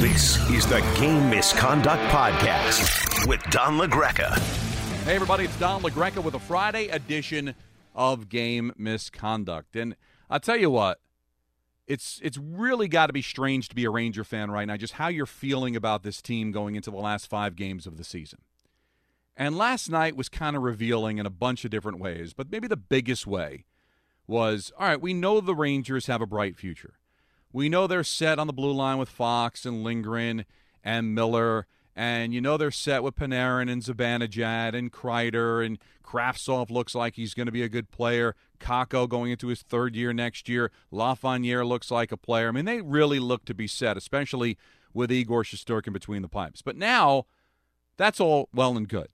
This is the Game Misconduct Podcast with Don LaGreca. Hey, everybody, it's Don LaGreca with a Friday edition of Game Misconduct. And I'll tell you what, it's it's really got to be strange to be a Ranger fan right now, just how you're feeling about this team going into the last five games of the season. And last night was kind of revealing in a bunch of different ways, but maybe the biggest way was all right, we know the Rangers have a bright future. We know they're set on the blue line with Fox and Lindgren and Miller, and you know they're set with Panarin and Zibanejad and Kreider, and Kravtsov looks like he's going to be a good player. Kakko going into his third year next year. Lafreniere looks like a player. I mean, they really look to be set, especially with Igor Shesterkin between the pipes. But now, that's all well and good.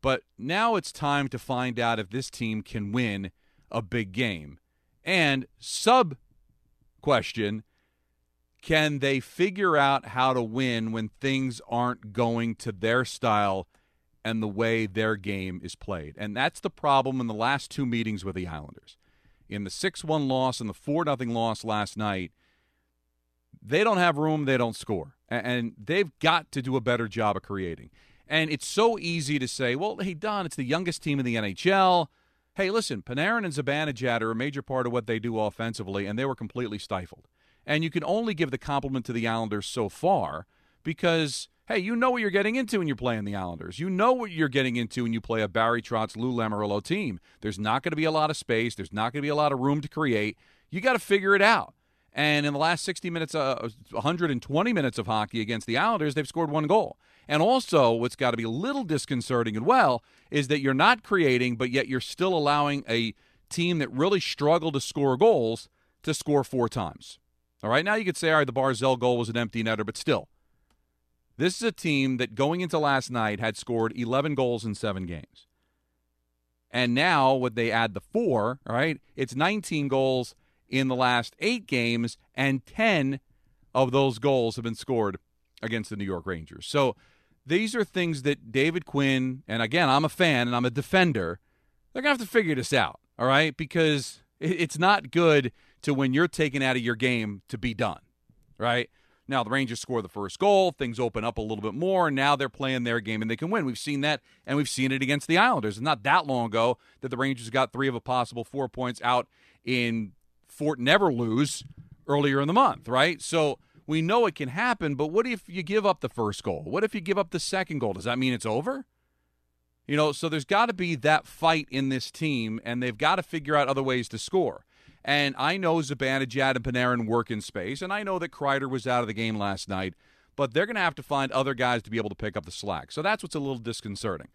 But now it's time to find out if this team can win a big game. And sub question can they figure out how to win when things aren't going to their style and the way their game is played? And that's the problem in the last two meetings with the Islanders. In the 6 1 loss and the 4 0 loss last night, they don't have room, they don't score. And they've got to do a better job of creating. And it's so easy to say, well, hey, Don, it's the youngest team in the NHL. Hey, listen, Panarin and Zibanejad are a major part of what they do offensively, and they were completely stifled. And you can only give the compliment to the Islanders so far because, hey, you know what you're getting into when you're playing the Islanders. You know what you're getting into when you play a Barry Trotz, Lou Lamoriello team. There's not going to be a lot of space. There's not going to be a lot of room to create. You got to figure it out. And in the last 60 minutes, uh, 120 minutes of hockey against the Islanders, they've scored one goal. And also, what's got to be a little disconcerting as well is that you're not creating, but yet you're still allowing a team that really struggled to score goals to score four times. All right, now you could say, all right, the Barzal goal was an empty netter, but still, this is a team that going into last night had scored 11 goals in seven games. And now, would they add the four, all right, it's 19 goals in the last eight games, and 10 of those goals have been scored against the New York Rangers. So these are things that David Quinn, and again, I'm a fan and I'm a defender, they're going to have to figure this out, all right? Because it's not good to when you're taken out of your game to be done, right? Now, the Rangers score the first goal, things open up a little bit more, and now they're playing their game and they can win. We've seen that, and we've seen it against the Islanders. It's not that long ago that the Rangers got three of a possible four points out in Fort Never Lose earlier in the month, right? So we know it can happen, but what if you give up the first goal? What if you give up the second goal? Does that mean it's over? You know, so there's got to be that fight in this team, and they've got to figure out other ways to score. And I know Zibanejad and Panarin work in space, and I know that Kreider was out of the game last night, but they're going to have to find other guys to be able to pick up the slack. So that's what's a little disconcerting.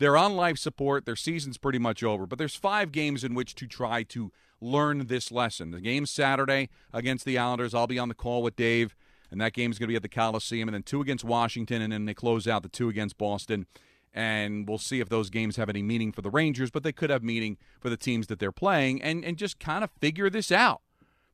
They're on life support. Their season's pretty much over, but there's five games in which to try to learn this lesson. The game's Saturday against the Islanders. I'll be on the call with Dave, and that game's going to be at the Coliseum, and then two against Washington, and then they close out the two against Boston. And we'll see if those games have any meaning for the Rangers, but they could have meaning for the teams that they're playing, and, and just kind of figure this out.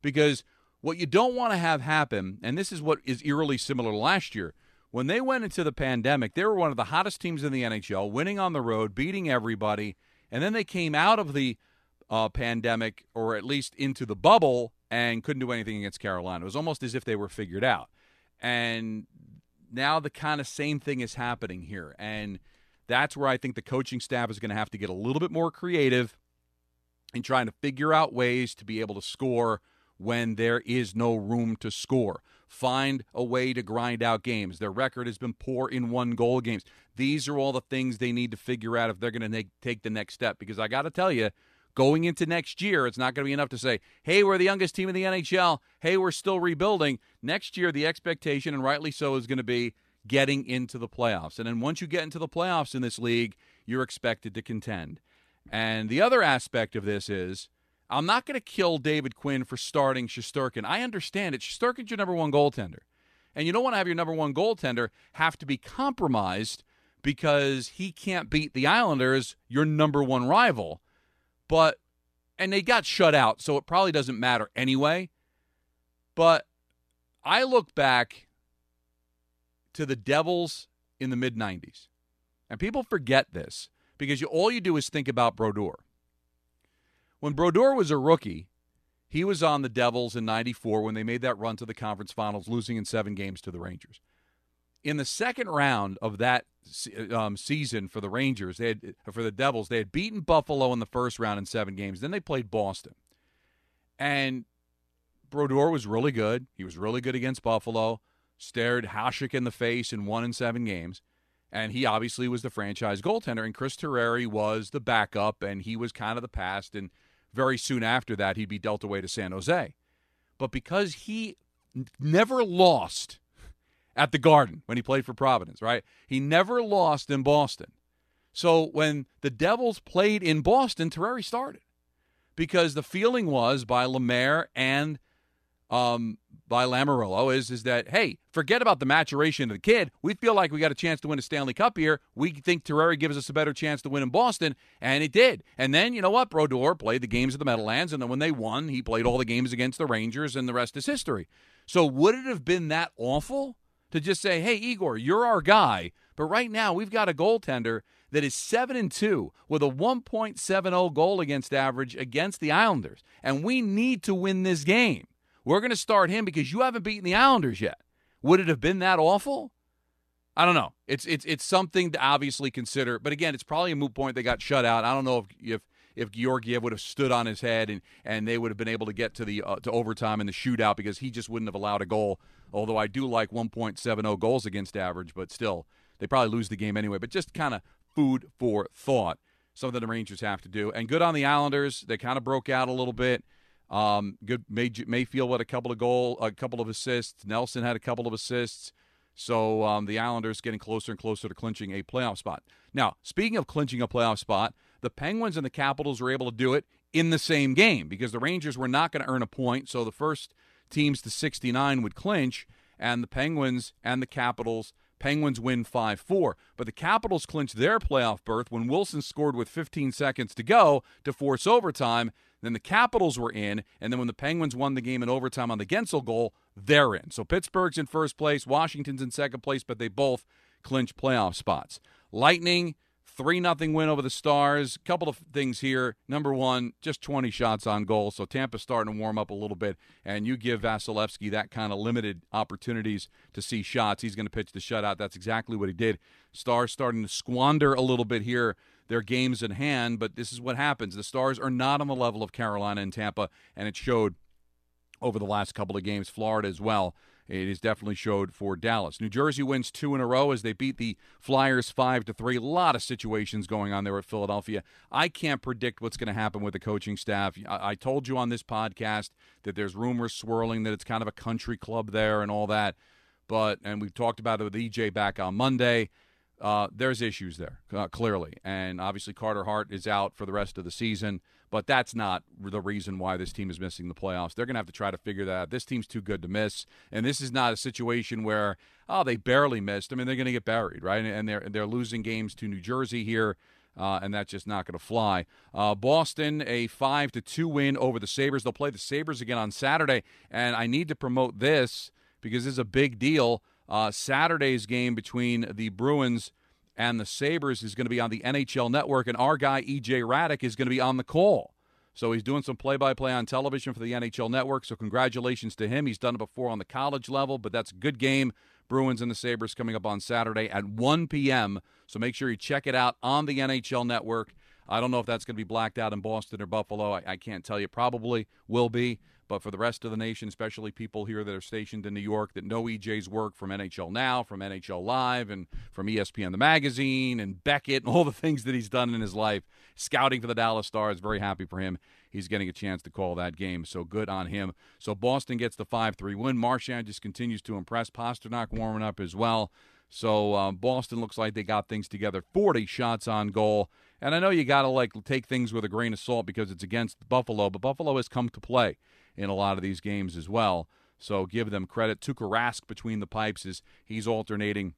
Because what you don't want to have happen, and this is what is eerily similar to last year, when they went into the pandemic, they were one of the hottest teams in the NHL, winning on the road, beating everybody, and then they came out of the uh, pandemic, or at least into the bubble, and couldn't do anything against Carolina. It was almost as if they were figured out. And now the kind of same thing is happening here. And that's where I think the coaching staff is going to have to get a little bit more creative in trying to figure out ways to be able to score when there is no room to score. Find a way to grind out games. Their record has been poor in one goal games. These are all the things they need to figure out if they're going to take the next step. Because I got to tell you, going into next year, it's not going to be enough to say, hey, we're the youngest team in the NHL. Hey, we're still rebuilding. Next year, the expectation, and rightly so, is going to be getting into the playoffs. And then once you get into the playoffs in this league, you're expected to contend. And the other aspect of this is I'm not going to kill David Quinn for starting Shesterkin. I understand it. Shesterkin's your number one goaltender. And you don't want to have your number one goaltender have to be compromised because he can't beat the Islanders, your number one rival. But and they got shut out, so it probably doesn't matter anyway. But I look back to the Devils in the mid 90s. And people forget this because you, all you do is think about Brodeur. When Brodeur was a rookie, He was on the Devils in 94 when they made that run to the conference finals, losing in seven games to the Rangers. In the second round of that um, season for the Rangers, they had, for the Devils, they had beaten Buffalo in the first round in seven games. Then they played Boston. And Brodeur was really good. He was really good against Buffalo, stared Hasek in the face and won in seven games. And he obviously was the franchise goaltender. And Chris Terreri was the backup, and he was kind of the past. And very soon after that, he'd be dealt away to San Jose. But because he n- never lost at the Garden when he played for Providence, right? He never lost in Boston. So when the Devils played in Boston, Terreri started because the feeling was by Lemaire and um, by Lamoriello is is that hey, forget about the maturation of the kid. We feel like we got a chance to win a Stanley Cup here. We think Terreri gives us a better chance to win in Boston, and it did. And then you know what? Brodeur played the games of the Meadowlands, and then when they won, he played all the games against the Rangers, and the rest is history. So would it have been that awful to just say, hey, Igor, you're our guy, but right now we've got a goaltender that is 7 and 2 with a 1.70 goal against average against the Islanders, and we need to win this game. We're going to start him because you haven't beaten the Islanders yet. Would it have been that awful? I don't know. It's it's it's something to obviously consider, but again, it's probably a moot point. They got shut out. I don't know if if if Georgiev would have stood on his head and, and they would have been able to get to the uh, to overtime in the shootout because he just wouldn't have allowed a goal. Although I do like 1.70 goals against average, but still they probably lose the game anyway. But just kind of food for thought. Something the Rangers have to do. And good on the Islanders. They kind of broke out a little bit. Um, good May, Mayfield had a couple of goal, a couple of assists. Nelson had a couple of assists. So um, the Islanders getting closer and closer to clinching a playoff spot. Now, speaking of clinching a playoff spot, the Penguins and the Capitals were able to do it in the same game because the Rangers were not going to earn a point. So the first teams to 69 would clinch, and the Penguins and the Capitals. Penguins win 5 4. But the Capitals clinched their playoff berth when Wilson scored with 15 seconds to go to force overtime. Then the Capitals were in, and then when the Penguins won the game in overtime on the Guentzel goal, they're in. So Pittsburgh's in first place, Washington's in second place, but they both clinch playoff spots. Lightning 3 nothing win over the Stars. Couple of things here. Number one, just 20 shots on goal. So Tampa's starting to warm up a little bit. And you give Vasilevskiy that kind of limited opportunities to see shots. He's going to pitch the shutout. That's exactly what he did. Stars starting to squander a little bit here their games in hand, but this is what happens. The Stars are not on the level of Carolina and Tampa, and it showed over the last couple of games. Florida as well. It has definitely showed for Dallas. New Jersey wins two in a row as they beat the Flyers five to three. A lot of situations going on there at Philadelphia. I can't predict what's going to happen with the coaching staff. I, told you on this podcast that there's rumors swirling that it's kind of a country club there and all that. But and we've talked about it with EJ back on Monday uh, there's issues there, uh, clearly. And obviously, Carter Hart is out for the rest of the season, but that's not the reason why this team is missing the playoffs. They're going to have to try to figure that out. This team's too good to miss. And this is not a situation where, oh, they barely missed. I mean, they're going to get buried, right? And they're, they're losing games to New Jersey here. Uh, and that's just not going to fly. Uh, Boston, a five to two win over the Sabres. They'll play the Sabres again on Saturday, and I need to promote this because this is a big deal. Uh, Saturday's game between the Bruins and the Sabres is going to be on the NHL Network, and our guy EJ Hradek is going to be on the call. So he's doing some play-by-play on television for the NHL Network. So congratulations to him. He's done it before on the college level, but that's a good game. Bruins and the Sabres coming up on Saturday at 1 p.m. So make sure you check it out on the NHL Network. I don't know if that's going to be blacked out in Boston or Buffalo. I, I can't tell you. Probably will be. But for the rest of the nation, especially people here that are stationed in New York that know EJ's work from NHL Now, from NHL Live, and from ESPN the magazine, and Beckett, and all the things that he's done in his life, scouting for the Dallas Stars, very happy for him. He's getting a chance to call that game, so good on him. So Boston gets the 5 3 win. Marchand just continues to impress. Pastrnak warming up as well. So um, Boston looks like they got things together. 40 shots on goal. And I know you got to like take things with a grain of salt because it's against Buffalo, but Buffalo has come to play in a lot of these games as well. So give them credit. Tuukka Rask between the pipes is he's alternating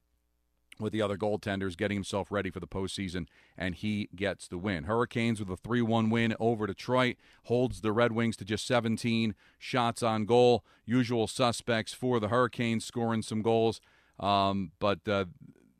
with the other goaltenders, getting himself ready for the postseason, and he gets the win. Hurricanes with a 3 1 win over Detroit holds the Red Wings to just 17 shots on goal. Usual suspects for the Hurricanes scoring some goals, um, but uh,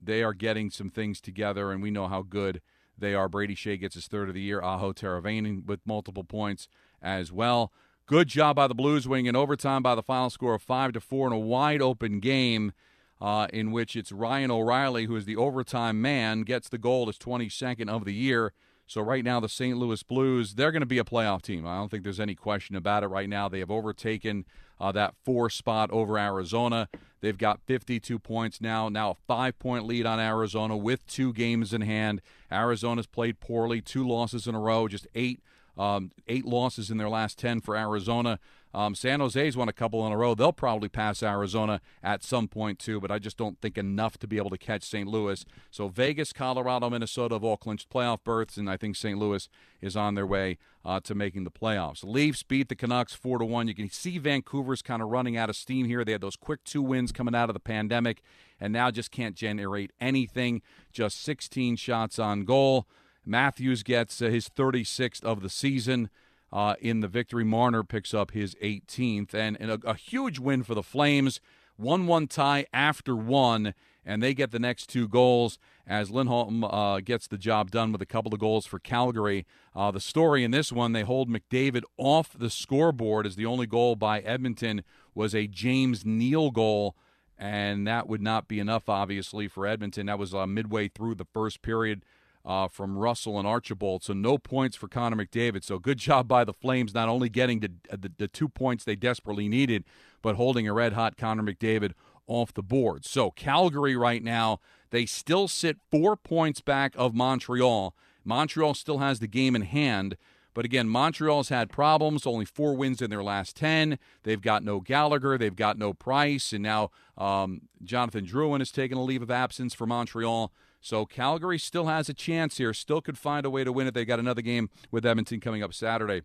they are getting some things together, and we know how good they are. Brady Skjei gets his third of the year. Aho Teravainen with multiple points as well. Good job by the Blues, Wing in overtime by the final score of five to four in a wide open game. Uh, in which it's Ryan O'Reilly, who is the overtime man, gets the goal, his 22nd of the year. So right now, the St. Louis Blues, they're going to be a playoff team. I don't think there's any question about it right now. They have overtaken uh, that four spot over Arizona. They've got 52 points now, now a five point lead on Arizona with two games in hand. Arizona's played poorly, two losses in a row, just eight um, eight losses in their last 10 for Arizona. Um, San Jose's won a couple in a row. They'll probably pass Arizona at some point, too, but I just don't think enough to be able to catch St. Louis. So Vegas, Colorado, Minnesota have all clinched playoff berths, and I think St. Louis is on their way uh, to making the playoffs. Leafs beat the Canucks 4 to 1. You can see Vancouver's kind of running out of steam here. They had those quick two wins coming out of the pandemic, and now just can't generate anything. Just 16 shots on goal. Matthews gets uh, his 36th of the season uh, in the victory. Marner picks up his 18th. And, and a, a huge win for the Flames. 1 1 tie after one, and they get the next two goals as Lindholm uh, gets the job done with a couple of goals for Calgary. Uh, the story in this one, they hold McDavid off the scoreboard as the only goal by Edmonton was a James Neal goal, and that would not be enough, obviously, for Edmonton. That was uh, midway through the first period uh, from Russell and Archibald. So no points for Connor McDavid. So good job by the Flames, not only getting the, the, the two points they desperately needed, but holding a red hot Connor McDavid off the board. So Calgary right now, they still sit four points back of Montreal. Montreal still has the game in hand. But again, Montreal's had problems, only four wins in their last 10. They've got no Gallagher, they've got no Price, and now um, Jonathan Drouin has taken a leave of absence for Montreal. So Calgary still has a chance here, still could find a way to win it. They got another game with Edmonton coming up Saturday.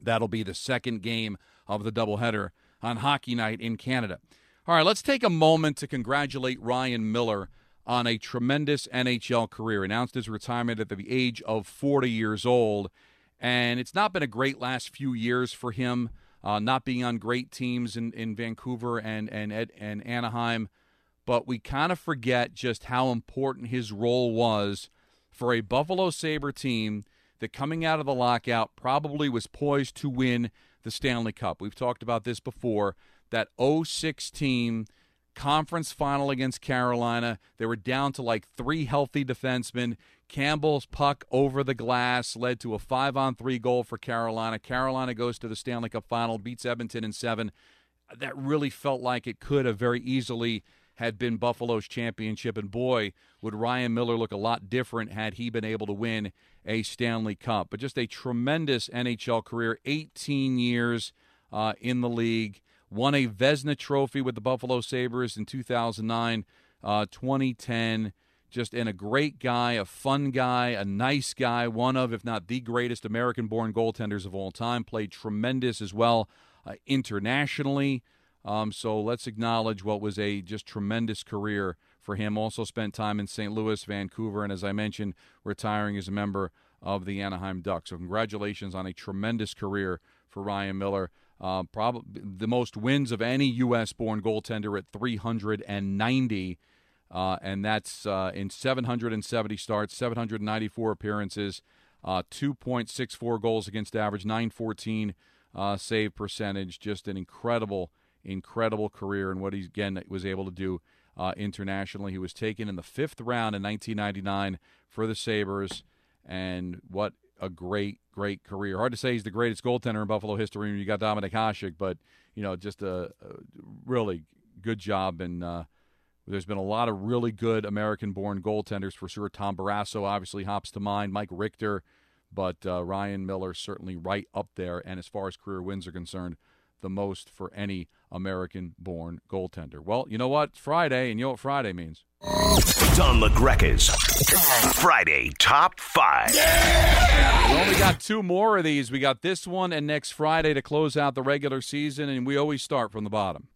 That'll be the second game of the doubleheader on Hockey Night in Canada. All right, let's take a moment to congratulate Ryan Miller on a tremendous NHL career. Announced his retirement at the age of 40 years old. And it's not been a great last few years for him, uh, not being on great teams in, in Vancouver and, and, and Anaheim but we kind of forget just how important his role was for a Buffalo Sabre team that coming out of the lockout probably was poised to win the Stanley Cup. We've talked about this before. That 06 team conference final against Carolina, they were down to like three healthy defensemen. Campbell's puck over the glass led to a five on three goal for Carolina. Carolina goes to the Stanley Cup final, beats Edmonton in seven. That really felt like it could have very easily had been Buffalo's championship. And boy, would Ryan Miller look a lot different had he been able to win a Stanley Cup. But just a tremendous NHL career 18 years uh, in the league. Won a Vezina Trophy with the Buffalo Sabres in 2009, uh, 2010 just and a great guy, a fun guy, a nice guy, one of, if not the greatest American born goaltenders of all time. Played tremendous as well uh, internationally. Um, so let's acknowledge what was a just tremendous career for him. Also spent time in St. Louis, Vancouver, and as I mentioned, retiring as a member of the Anaheim Ducks. So congratulations on a tremendous career for Ryan Miller. Uh, probably the most wins of any U.S.-born goaltender at 390, uh, and that's uh, in 770 starts, 794 appearances, uh, 2.64 goals against average, 914 uh, save percentage. Just an incredible incredible career and what he again was able to do uh, internationally. He was taken in the fifth round in 1999 for the Sabres, and what a great, great career. Hard to say he's the greatest goaltender in Buffalo history when you got Dominik Hasek, but you know, just a, a really good job. And uh, there's been a lot of really good American-born goaltenders for sure. Tom Barrasso obviously hops to mind. Mike Richter, but uh, Ryan Miller certainly right up there. And as far as career wins are concerned, the most for any American born goaltender. Well, you know what? It's Friday, and you know what Friday means. Don LaGreca's Friday Top 5. Yeah! We only got two more of these. We got this one and next Friday to close out the regular season, and we always start from the bottom.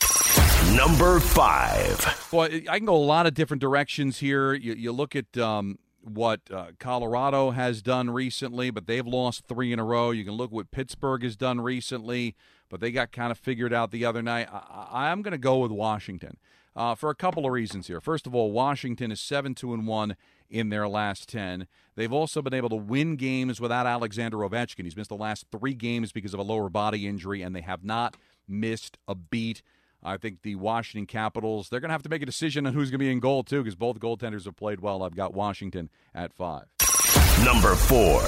Number 5. Well, I can go a lot of different directions here. You, you look at. Um, what uh, Colorado has done recently, but they've lost three in a row. You can look what Pittsburgh has done recently, but they got kind of figured out the other night. I, am going to go with Washington uh, for a couple of reasons here. First of all, Washington is seven two and one in their last ten. They've also been able to win games without Alexander Ovechkin. He's missed the last three games because of a lower body injury, and they have not missed a beat. I think the Washington Capitals, they're going to have to make a decision on who's going to be in goal, too, because both goaltenders have played well. I've got Washington at five. Number four.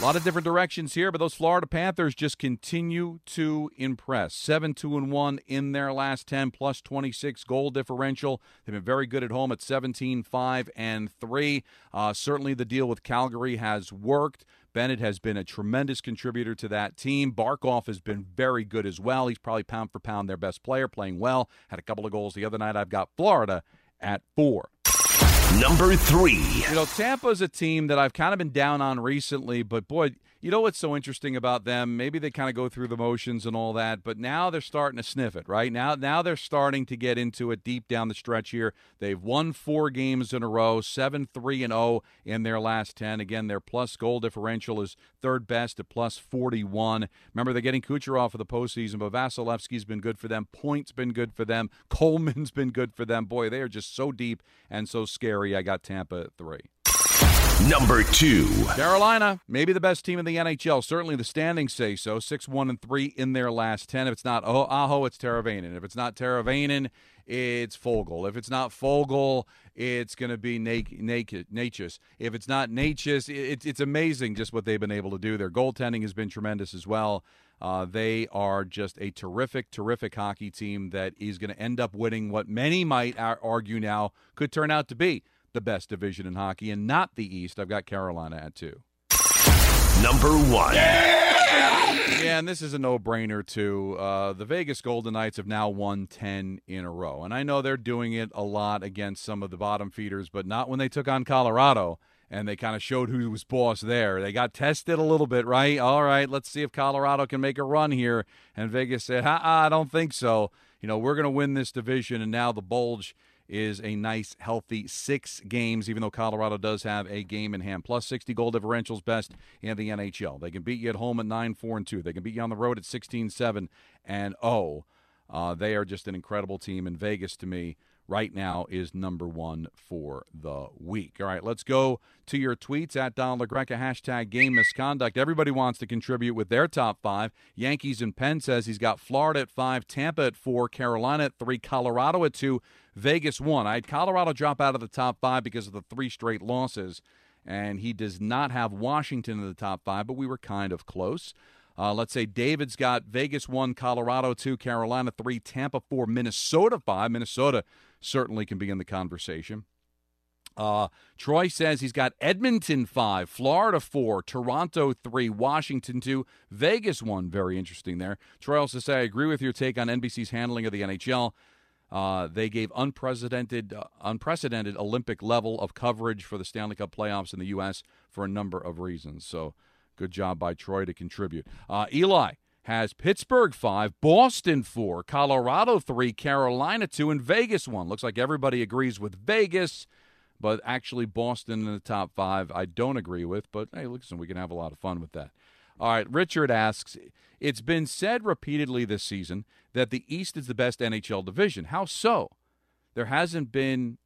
A lot of different directions here, but those Florida Panthers just continue to impress. 7 2 and 1 in their last 10, plus 26 goal differential. They've been very good at home at 17 5 and 3. Uh, certainly the deal with Calgary has worked. Bennett has been a tremendous contributor to that team. Barkov has been very good as well. He's probably pound for pound their best player, playing well. Had a couple of goals the other night. I've got Florida at four. Number three. You know, Tampa's a team that I've kind of been down on recently, but boy, you know what's so interesting about them? Maybe they kind of go through the motions and all that, but now they're starting to sniff it, right? Now now they're starting to get into it deep down the stretch here. They've won 4 games in a row, 7-3 and 0 in their last 10. Again, their plus goal differential is third best at plus 41. Remember they're getting Kucherov for the postseason, but Vasilevskiy's been good for them. Point's been good for them. Coleman's been good for them. Boy, they are just so deep and so scary. I got Tampa at 3. Number two. Carolina, maybe the best team in the NHL. Certainly the standings say so. 6 1 and 3 in their last 10. If it's not oh, Aho, it's Teravainen. If it's not Teravainen, it's Foegele. If it's not Foegele, it's going to be Necas. If it's not it's, it's amazing just what they've been able to do. Their goaltending has been tremendous as well. Uh, they are just a terrific, terrific hockey team that is going to end up winning what many might argue now could turn out to be the best division in hockey and not the East. I've got Carolina at two. Number one. Yeah, and this is a no-brainer too. Uh, the Vegas Golden Knights have now won ten in a row, and I know they're doing it a lot against some of the bottom feeders, but not when they took on Colorado and they kind of showed who was boss there. They got tested a little bit, right? All right, let's see if Colorado can make a run here. And Vegas said, "Ha, I don't think so. You know, we're going to win this division, and now the bulge is a nice, healthy six games, even though Colorado does have a game in hand. Plus 60 goal differentials best in the NHL. They can beat you at home at 9 4 and 2. They can beat you on the road at 16 7 and 0. Uh, they are just an incredible team, and Vegas, to me, right now is number one for the week. All right, let's go to your tweets at Don LaGreca, hashtag game misconduct. Everybody wants to contribute with their top five. Yankees and Penn says he's got Florida at five, Tampa at four, Carolina at three, Colorado at two, Vegas one. I had Colorado drop out of the top five because of the three straight losses, and he does not have Washington in the top five, but we were kind of close. Uh, let's say David's got Vegas one, Colorado two, Carolina three, Tampa four, Minnesota five. Minnesota certainly can be in the conversation. Uh, Troy says he's got Edmonton five, Florida four, Toronto three, Washington two, Vegas one. Very interesting there. Troy also says I agree with your take on NBC's handling of the NHL. Uh, they gave unprecedented, uh, unprecedented Olympic level of coverage for the Stanley Cup playoffs in the U.S. for a number of reasons. So, good job by Troy to contribute. Uh, Eli has Pittsburgh five, Boston four, Colorado three, Carolina two, and Vegas one. Looks like everybody agrees with Vegas, but actually Boston in the top five, I don't agree with. But hey, listen, we can have a lot of fun with that. All right, Richard asks It's been said repeatedly this season that the East is the best NHL division. How so? There hasn't been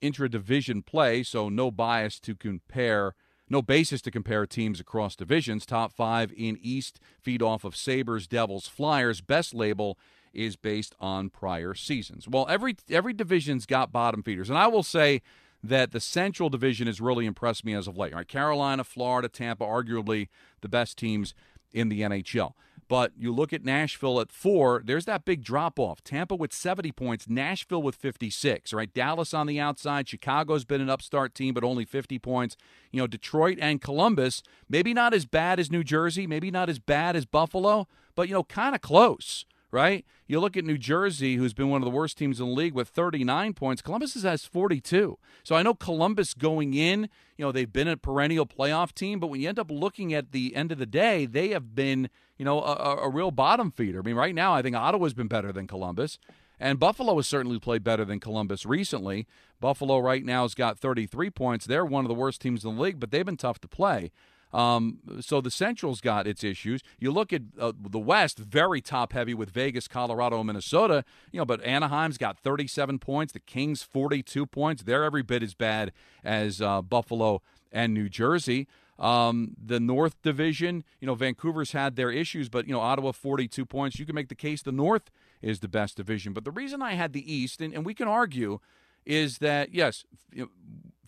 intra division play, so no bias to compare, no basis to compare teams across divisions. Top five in East feed off of Sabres, Devils, Flyers. Best label is based on prior seasons. Well, every every division's got bottom feeders, and I will say that the Central Division has really impressed me as of late. Right, Carolina, Florida, Tampa, arguably the best teams in the NHL. But you look at Nashville at four, there's that big drop off. Tampa with 70 points, Nashville with 56. Right, Dallas on the outside. Chicago's been an upstart team, but only 50 points. You know, Detroit and Columbus, maybe not as bad as New Jersey, maybe not as bad as Buffalo, but, you know, kind of close right? You look at New Jersey, who's been one of the worst teams in the league with 39 points. Columbus has 42. So I know Columbus going in, you know, they've been a perennial playoff team, but when you end up looking at the end of the day, they have been, you know, a, a real bottom feeder. I mean, right now, I think Ottawa's been better than Columbus. And Buffalo has certainly played better than Columbus recently. Buffalo right now has got 33 points. They're one of the worst teams in the league, but they've been tough to play. Um, so the Central's got its issues. You look at uh, the West, very top heavy with Vegas, Colorado, Minnesota. You know, but Anaheim's got 37 points. The Kings 42 points. They're every bit as bad as uh, Buffalo and New Jersey. Um, the North Division, you know, Vancouver's had their issues, but you know, Ottawa 42 points. You can make the case the North is the best division. But the reason I had the East, and, and we can argue, is that yes,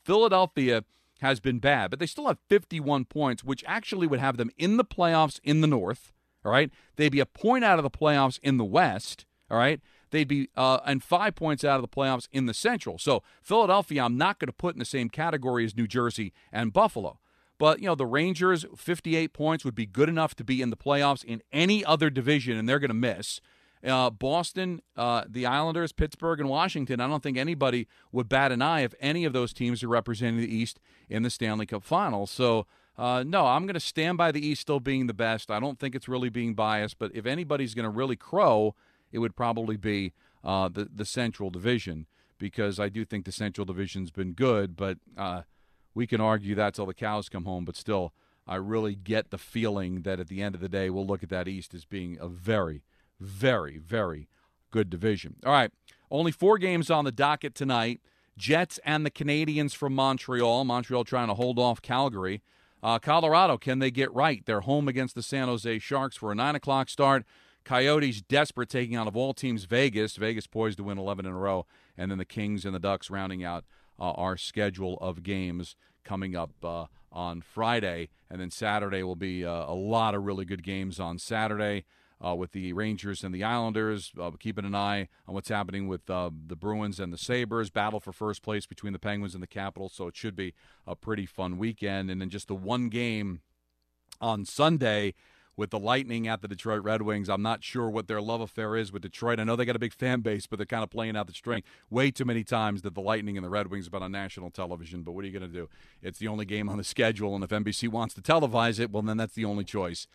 Philadelphia has been bad, but they still have 51 points, which actually would have them in the playoffs in the North. All right. They'd be a point out of the playoffs in the West. All right. They'd be uh, and five points out of the playoffs in the Central. So Philadelphia, I'm not going to put in the same category as New Jersey and Buffalo. But, you know, the Rangers, 58 points would be good enough to be in the playoffs in any other division, and they're going to miss. Uh, Boston, uh, the Islanders, Pittsburgh, and Washington. I don't think anybody would bat an eye if any of those teams are representing the East in the Stanley Cup Finals. So, uh, no, I'm going to stand by the East still being the best. I don't think it's really being biased, but if anybody's going to really crow, it would probably be uh, the the Central Division because I do think the Central Division's been good, but uh, we can argue that till the cows come home. But still, I really get the feeling that at the end of the day, we'll look at that East as being a very very, very good division. All right, only four games on the docket tonight. Jets and the Canadiens from Montreal. Montreal trying to hold off Calgary. Uh, Colorado, can they get right? They're home against the San Jose Sharks for a 9 o'clock start. Coyotes desperate taking out of all teams Vegas. Vegas poised to win 11 in a row. And then the Kings and the Ducks rounding out uh, our schedule of games coming up uh, on Friday. And then Saturday will be uh, a lot of really good games on Saturday uh, with the Rangers and the Islanders. Uh, keeping an eye on what's happening with uh, the Bruins and the Sabres. Battle for first place between the Penguins and the Capitals. So it should be a pretty fun weekend. And then just the one game on Sunday with the Lightning at the Detroit Red Wings. I'm not sure what their love affair is with Detroit. I know they got a big fan base, but they're kind of playing out the string way too many times that the Lightning and the Red Wings have been on national television. But what are you going to do? It's the only game on the schedule, and if NBC wants to televise it, well, then that's the only choice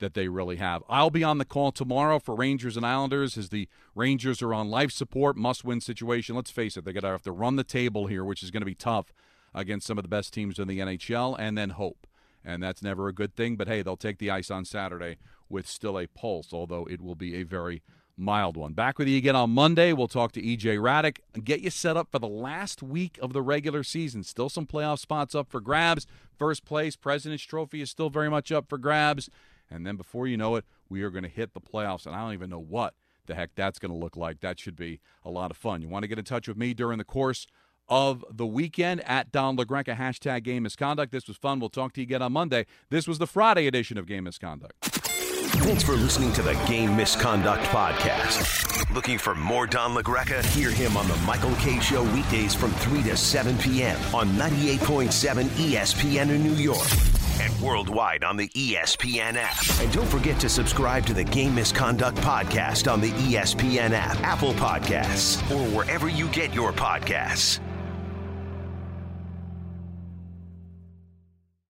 that they really have. I'll be on the call tomorrow for Rangers and Islanders as the Rangers are on life support, must win situation. Let's face it, they're going to have to run the table here, which is going to be tough against some of the best teams in the NHL, and then hope. And that's never a good thing, but hey, they'll take the ice on Saturday with still a pulse, although it will be a very mild one. Back with you again on Monday. We'll talk to EJ Hradek and get you set up for the last week of the regular season. Still some playoff spots up for grabs. First place, President's Trophy is still very much up for grabs. And then before you know it, we are going to hit the playoffs. And I don't even know what the heck that's going to look like. That should be a lot of fun. You want to get in touch with me during the course of the weekend at Don LaGreca, hashtag game misconduct. This was fun. We'll talk to you again on Monday. This was the Friday edition of Game Misconduct. Thanks for listening to the Game Misconduct Podcast. Looking for more Don LaGreca? Hear him on the Michael Kay Show weekdays from 3 to 7 p.m. on 98.7 ESPN in New York worldwide on the ESPN app. And don't forget to subscribe to the Game Misconduct Podcast on the ESPN app, Apple Podcasts, or wherever you get your podcasts.